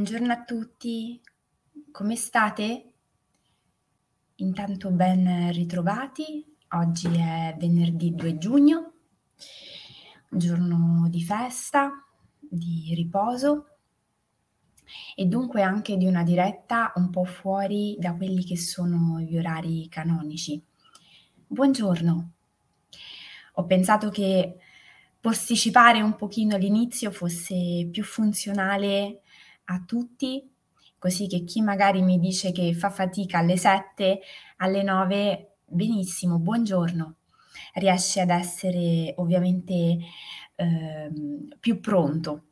Buongiorno a tutti, come state? Intanto ben ritrovati, oggi è venerdì 2 giugno, giorno di festa, di riposo e dunque anche di una diretta un po' fuori da quelli che sono gli orari canonici. Buongiorno, ho pensato che posticipare un pochino l'inizio fosse più funzionale a tutti, così che chi magari mi dice che fa fatica alle 7, alle 9, benissimo, buongiorno, riesce ad essere ovviamente eh, più pronto.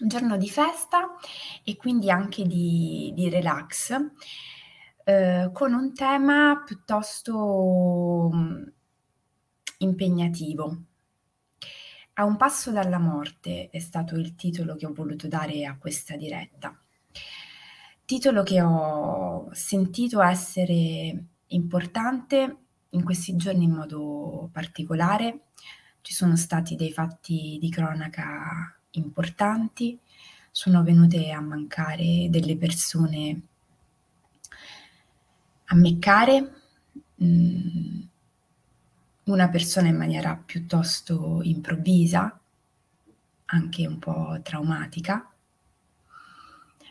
Un giorno di festa e quindi anche di, di relax, eh, con un tema piuttosto mm, impegnativo. A un passo dalla morte è stato il titolo che ho voluto dare a questa diretta. Titolo che ho sentito essere importante in questi giorni in modo particolare. Ci sono stati dei fatti di cronaca importanti, sono venute a mancare delle persone a me care, mh, una persona in maniera piuttosto improvvisa, anche un po' traumatica,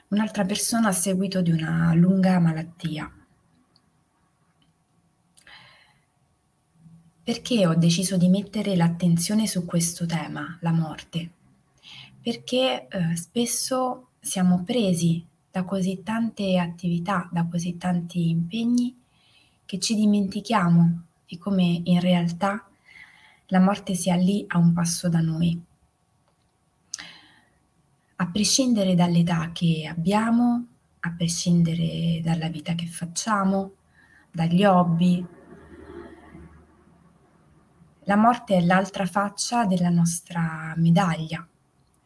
un'altra persona a seguito di una lunga malattia. Perché ho deciso di mettere l'attenzione su questo tema, la morte? Perché eh, spesso siamo presi da così tante attività, da così tanti impegni, che ci dimentichiamo di come in realtà la morte sia lì a un passo da noi. A prescindere dall'età che abbiamo, a prescindere dalla vita che facciamo, dagli hobby, la morte è l'altra faccia della nostra medaglia.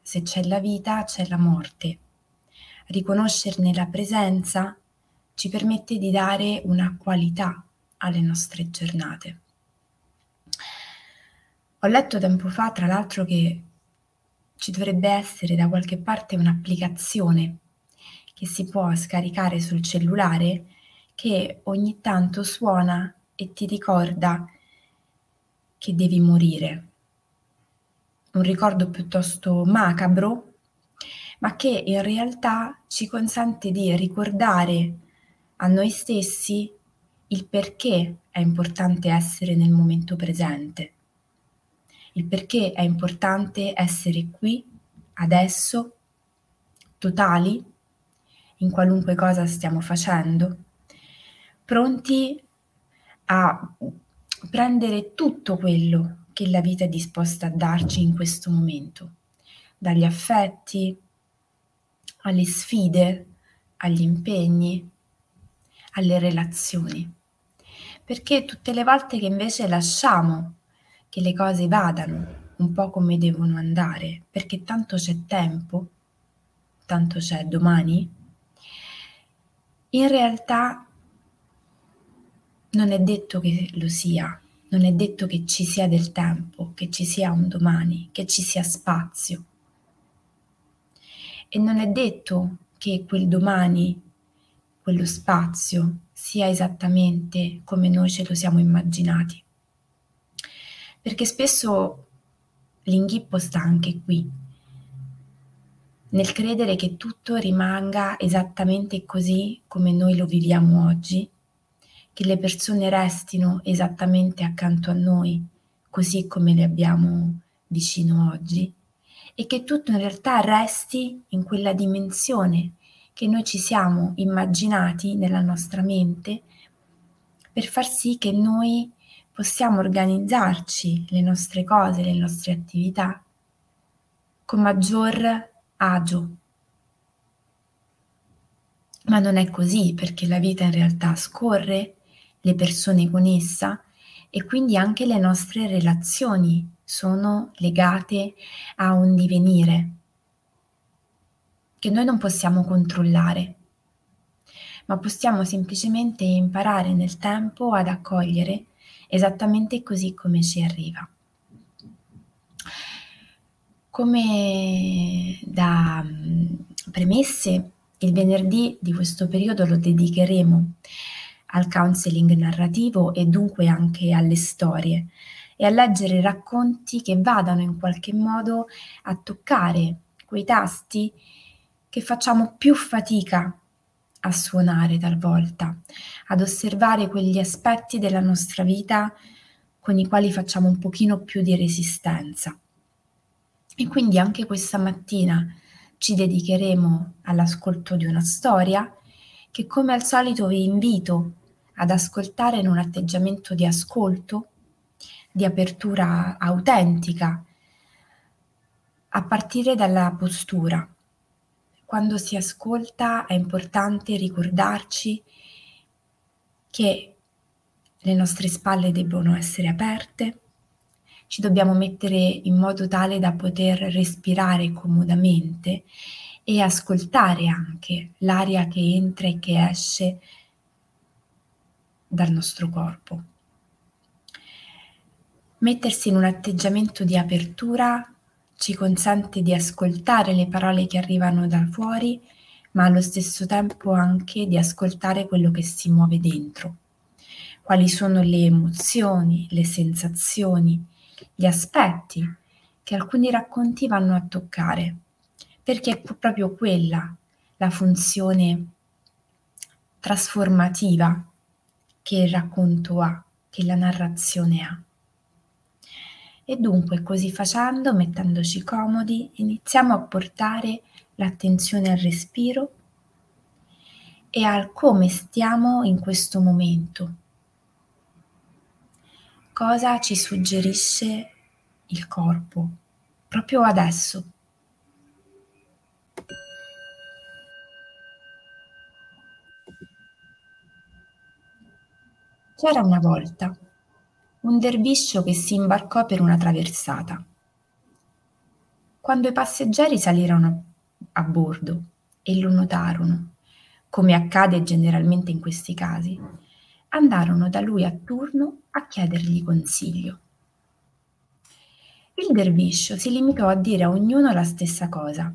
Se c'è la vita, c'è la morte. Riconoscerne la presenza ci permette di dare una qualità alle nostre giornate. Ho letto tempo fa, tra l'altro, che ci dovrebbe essere da qualche parte un'applicazione che si può scaricare sul cellulare che ogni tanto suona e ti ricorda che devi morire. Un ricordo piuttosto macabro, ma che in realtà ci consente di ricordare a noi stessi il perché è importante essere nel momento presente, il perché è importante essere qui, adesso, totali, in qualunque cosa stiamo facendo, pronti a prendere tutto quello che la vita è disposta a darci in questo momento, dagli affetti alle sfide, agli impegni, alle relazioni. Perché tutte le volte che invece lasciamo che le cose vadano un po' come devono andare, perché tanto c'è tempo, tanto c'è domani, in realtà non è detto che lo sia, non è detto che ci sia del tempo, che ci sia un domani, che ci sia spazio. E non è detto che quel domani quello spazio sia esattamente come noi ce lo siamo immaginati. Perché spesso l'inghippo sta anche qui, nel credere che tutto rimanga esattamente così come noi lo viviamo oggi, che le persone restino esattamente accanto a noi, così come le abbiamo vicino oggi, e che tutto in realtà resti in quella dimensione che noi ci siamo immaginati nella nostra mente per far sì che noi possiamo organizzarci le nostre cose, le nostre attività con maggior agio. Ma non è così perché la vita in realtà scorre, le persone con essa e quindi anche le nostre relazioni sono legate a un divenire, che noi non possiamo controllare, ma possiamo semplicemente imparare nel tempo ad accogliere esattamente così come ci arriva. Come da mhmm, premesse, il venerdì di questo periodo lo dedicheremo al counseling narrativo e dunque anche alle storie e a leggere racconti che vadano in qualche modo a toccare quei tasti che facciamo più fatica a suonare talvolta, ad osservare quegli aspetti della nostra vita con i quali facciamo un pochino più di resistenza. E quindi anche questa mattina ci dedicheremo all'ascolto di una storia che come al solito vi invito ad ascoltare in un atteggiamento di ascolto, di apertura autentica, a partire dalla postura. Quando si ascolta è importante ricordarci che le nostre spalle debbono essere aperte, ci dobbiamo mettere in modo tale da poter respirare comodamente e ascoltare anche l'aria che entra e che esce dal nostro corpo. Mettersi in un atteggiamento di apertura ci consente di ascoltare le parole che arrivano da fuori, ma allo stesso tempo anche di ascoltare quello che si muove dentro. Quali sono le emozioni, le sensazioni, gli aspetti che alcuni racconti vanno a toccare, perché è proprio quella la funzione trasformativa che il racconto ha, che la narrazione ha. E dunque, così facendo, mettendoci comodi, iniziamo a portare l'attenzione al respiro e al come stiamo in questo momento, cosa ci suggerisce il corpo proprio adesso. C'era una volta un derviscio che si imbarcò per una traversata. Quando i passeggeri salirono a bordo e lo notarono, come accade generalmente in questi casi, andarono da lui a turno a chiedergli consiglio. Il derviscio si limitò a dire a ognuno la stessa cosa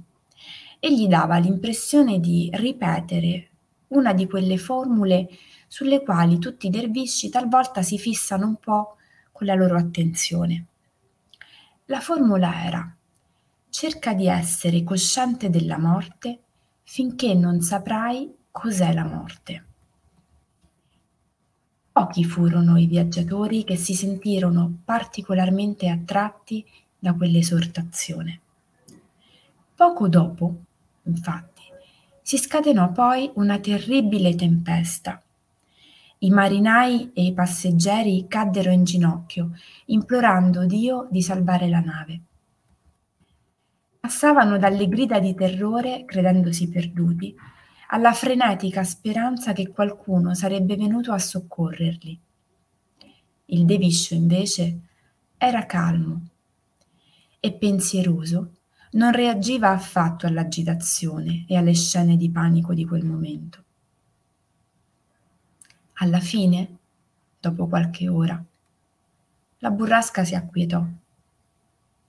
e gli dava l'impressione di ripetere una di quelle formule sulle quali tutti i dervisci talvolta si fissano un po' con la loro attenzione. La formula era cerca di essere cosciente della morte finché non saprai cos'è la morte. Pochi furono i viaggiatori che si sentirono particolarmente attratti da quell'esortazione. Poco dopo, infatti, si scatenò poi una terribile tempesta. I marinai e i passeggeri caddero in ginocchio, implorando Dio di salvare la nave. Passavano dalle grida di terrore, credendosi perduti, alla frenetica speranza che qualcuno sarebbe venuto a soccorrerli. Il deviscio invece era calmo e pensieroso, non reagiva affatto all'agitazione e alle scene di panico di quel momento. Alla fine, dopo qualche ora, la burrasca si acquietò.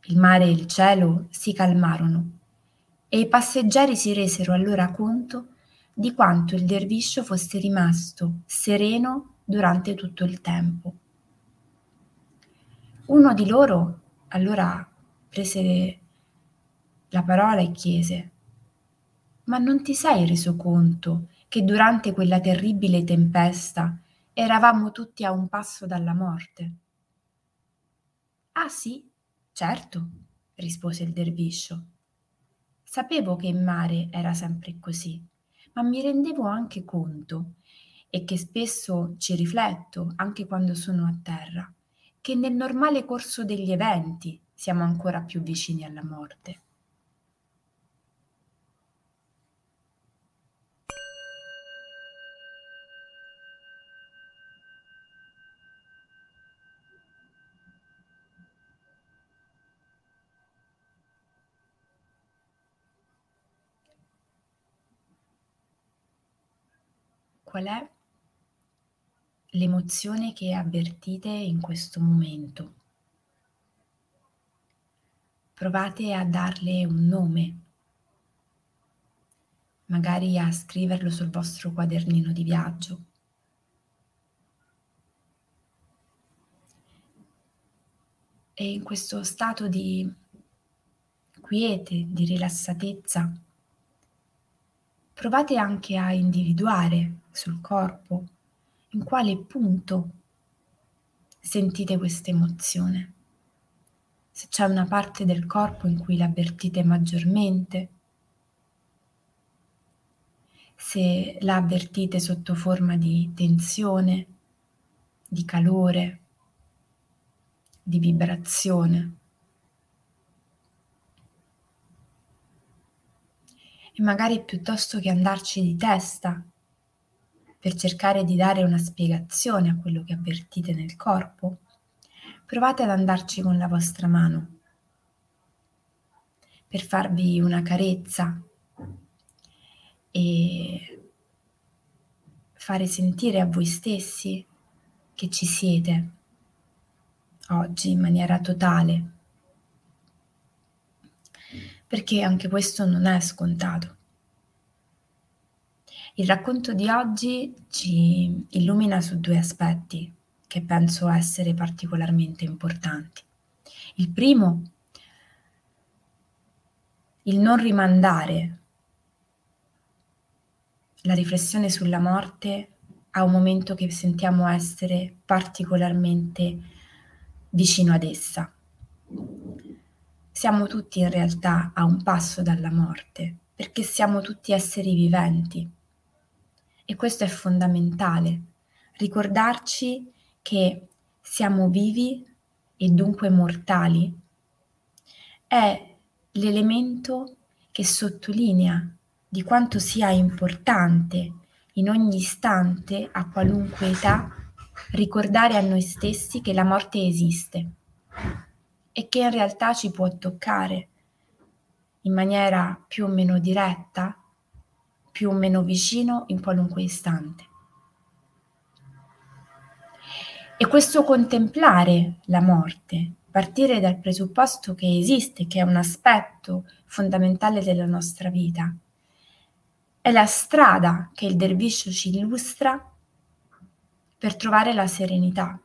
Il mare e il cielo si calmarono e i passeggeri si resero allora conto di quanto il derviscio fosse rimasto sereno durante tutto il tempo. Uno di loro allora prese la parola e chiese Ma non ti sei reso conto che durante quella terribile tempesta eravamo tutti a un passo dalla morte? Ah sì, certo, rispose il derviscio. Sapevo che in mare era sempre così ma mi rendevo anche conto, e che spesso ci rifletto anche quando sono a terra, che nel normale corso degli eventi siamo ancora più vicini alla morte. Qual è l'emozione che avvertite in questo momento? provate a darle un nome, magari a scriverlo sul vostro quadernino di viaggio. E in questo stato di quiete, di rilassatezza, provate anche a individuare sul corpo in quale punto sentite questa emozione. Se c'è una parte del corpo in cui l'avvertite maggiormente, se la avvertite sotto forma di tensione, di calore, di vibrazione. E magari piuttosto che andarci di testa per cercare di dare una spiegazione a quello che avvertite nel corpo, provate ad andarci con la vostra mano per farvi una carezza e fare sentire a voi stessi che ci siete oggi in maniera totale, perché anche questo non è scontato. Il racconto di oggi ci illumina su due aspetti che penso essere particolarmente importanti. Il primo, il non rimandare la riflessione sulla morte a un momento che sentiamo essere particolarmente vicino ad essa. Siamo tutti in realtà a un passo dalla morte, perché siamo tutti esseri viventi. E questo è fondamentale, ricordarci che siamo vivi e dunque mortali. È l'elemento che sottolinea di quanto sia importante in ogni istante, a qualunque età, ricordare a noi stessi che la morte esiste e che in realtà ci può toccare in maniera più o meno diretta più o meno vicino in qualunque istante. E questo contemplare la morte, partire dal presupposto che esiste, che è un aspetto fondamentale della nostra vita, è la strada che il derviscio ci illustra per trovare la serenità.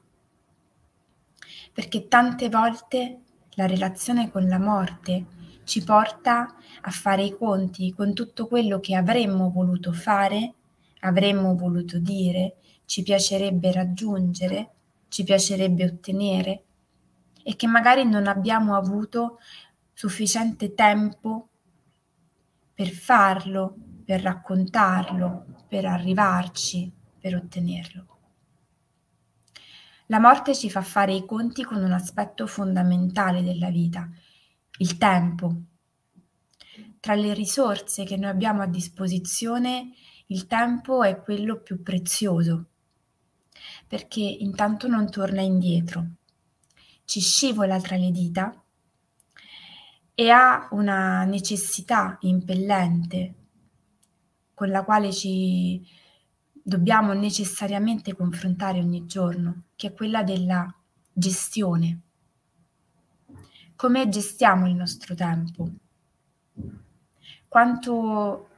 Perché tante volte la relazione con la morte ci porta a fare i conti con tutto quello che avremmo voluto fare, avremmo voluto dire, ci piacerebbe raggiungere, ci piacerebbe ottenere e che magari non abbiamo avuto sufficiente tempo per farlo, per raccontarlo, per arrivarci, per ottenerlo. La morte ci fa fare i conti con un aspetto fondamentale della vita, il tempo. Tra le risorse che noi abbiamo a disposizione, il tempo è quello più prezioso, perché intanto non torna indietro, ci scivola tra le dita e ha una necessità impellente con la quale ci dobbiamo necessariamente confrontare ogni giorno, che è quella della gestione. Come gestiamo il nostro tempo, quanto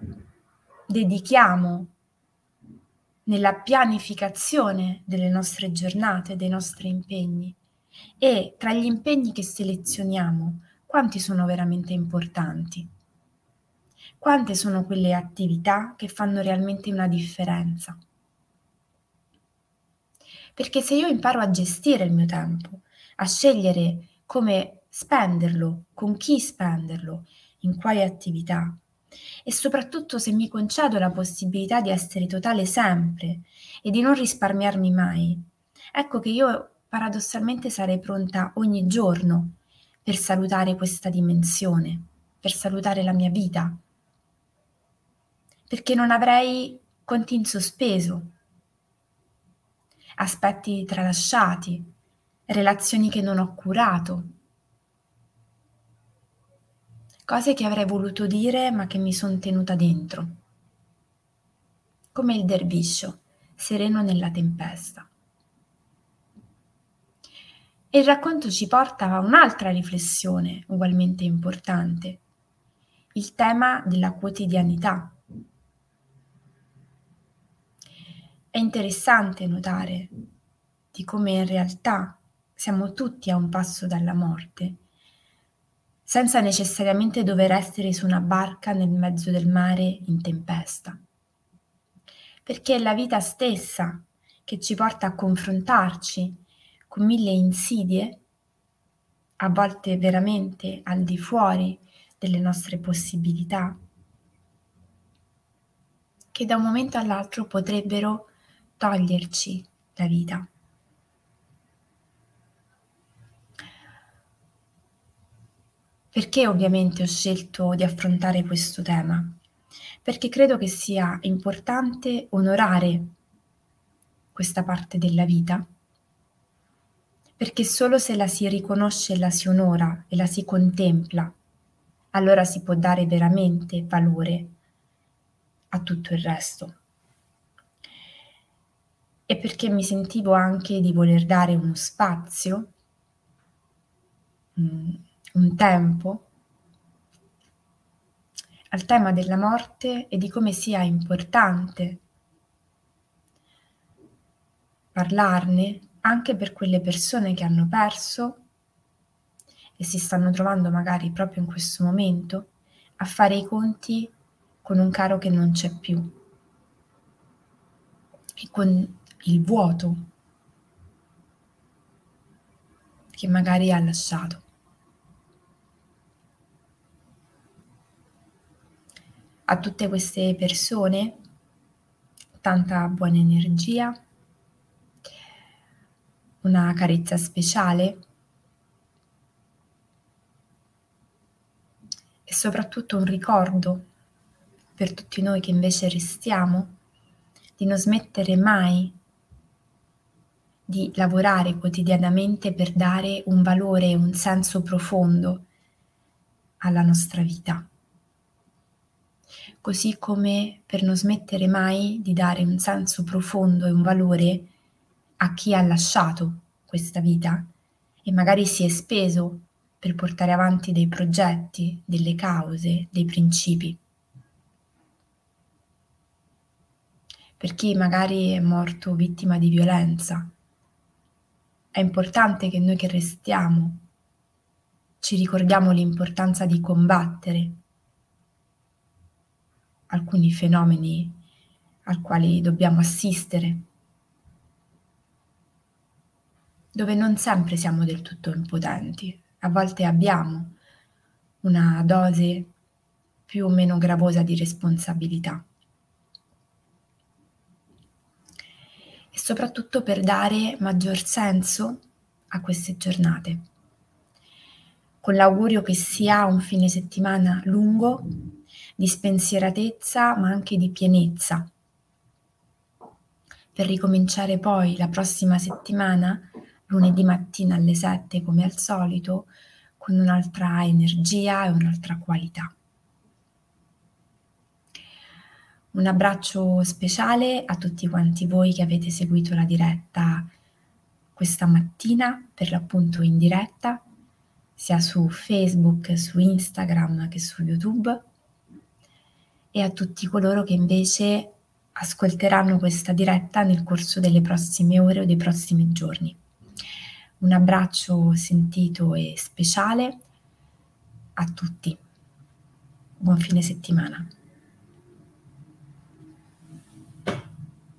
dedichiamo nella pianificazione delle nostre giornate, dei nostri impegni? E tra gli impegni che selezioniamo, quanti sono veramente importanti? Quante sono quelle attività che fanno realmente una differenza? Perché se io imparo a gestire il mio tempo, a scegliere come spenderlo, con chi spenderlo, in quali attività e soprattutto se mi concedo la possibilità di essere totale sempre e di non risparmiarmi mai, ecco che io paradossalmente sarei pronta ogni giorno per salutare questa dimensione, per salutare la mia vita, perché non avrei conti in sospeso, aspetti tralasciati, relazioni che non ho curato, cose che avrei voluto dire ma che mi sono tenuta dentro, come il derviscio, sereno nella tempesta. E il racconto ci porta a un'altra riflessione ugualmente importante, il tema della quotidianità. È interessante notare di come in realtà siamo tutti a un passo dalla morte, senza necessariamente dover essere su una barca nel mezzo del mare in tempesta. Perché è la vita stessa che ci porta a confrontarci con mille insidie, a volte veramente al di fuori delle nostre possibilità, che da un momento all'altro potrebbero toglierci la vita. Perché ovviamente ho scelto di affrontare questo tema? Perché credo che sia importante onorare questa parte della vita, perché solo se la si riconosce, la si onora e la si contempla, allora si può dare veramente valore a tutto il resto. E perché mi sentivo anche di voler dare uno spazio, mm, un tempo al tema della morte e di come sia importante parlarne anche per quelle persone che hanno perso e si stanno trovando magari proprio in questo momento a fare i conti con un caro che non c'è più. E con il vuoto che magari ha lasciato. a tutte queste persone tanta buona energia, una carezza speciale e soprattutto un ricordo per tutti noi che invece restiamo di non smettere mai di lavorare quotidianamente per dare un valore un senso profondo alla nostra vita così come per non smettere mai di dare un senso profondo e un valore a chi ha lasciato questa vita e magari si è speso per portare avanti dei progetti, delle cause, dei principi. Per chi magari è morto vittima di violenza, è importante che noi che restiamo ci ricordiamo l'importanza di combattere alcuni fenomeni al quali dobbiamo assistere, dove non sempre siamo del tutto impotenti, a volte abbiamo una dose più o meno gravosa di responsabilità. E soprattutto per dare maggior senso a queste giornate, con l'augurio che sia un fine settimana lungo di spensieratezza ma anche di pienezza. Per ricominciare poi la prossima settimana, lunedì mattina alle 7 come al solito, con un'altra energia e un'altra qualità. Un abbraccio speciale a tutti quanti voi che avete seguito la diretta questa mattina, per l'appunto in diretta, sia su Facebook, su Instagram che su YouTube e a tutti coloro che invece ascolteranno questa diretta nel corso delle prossime ore o dei prossimi giorni. Un abbraccio sentito e speciale a tutti. Buon fine settimana.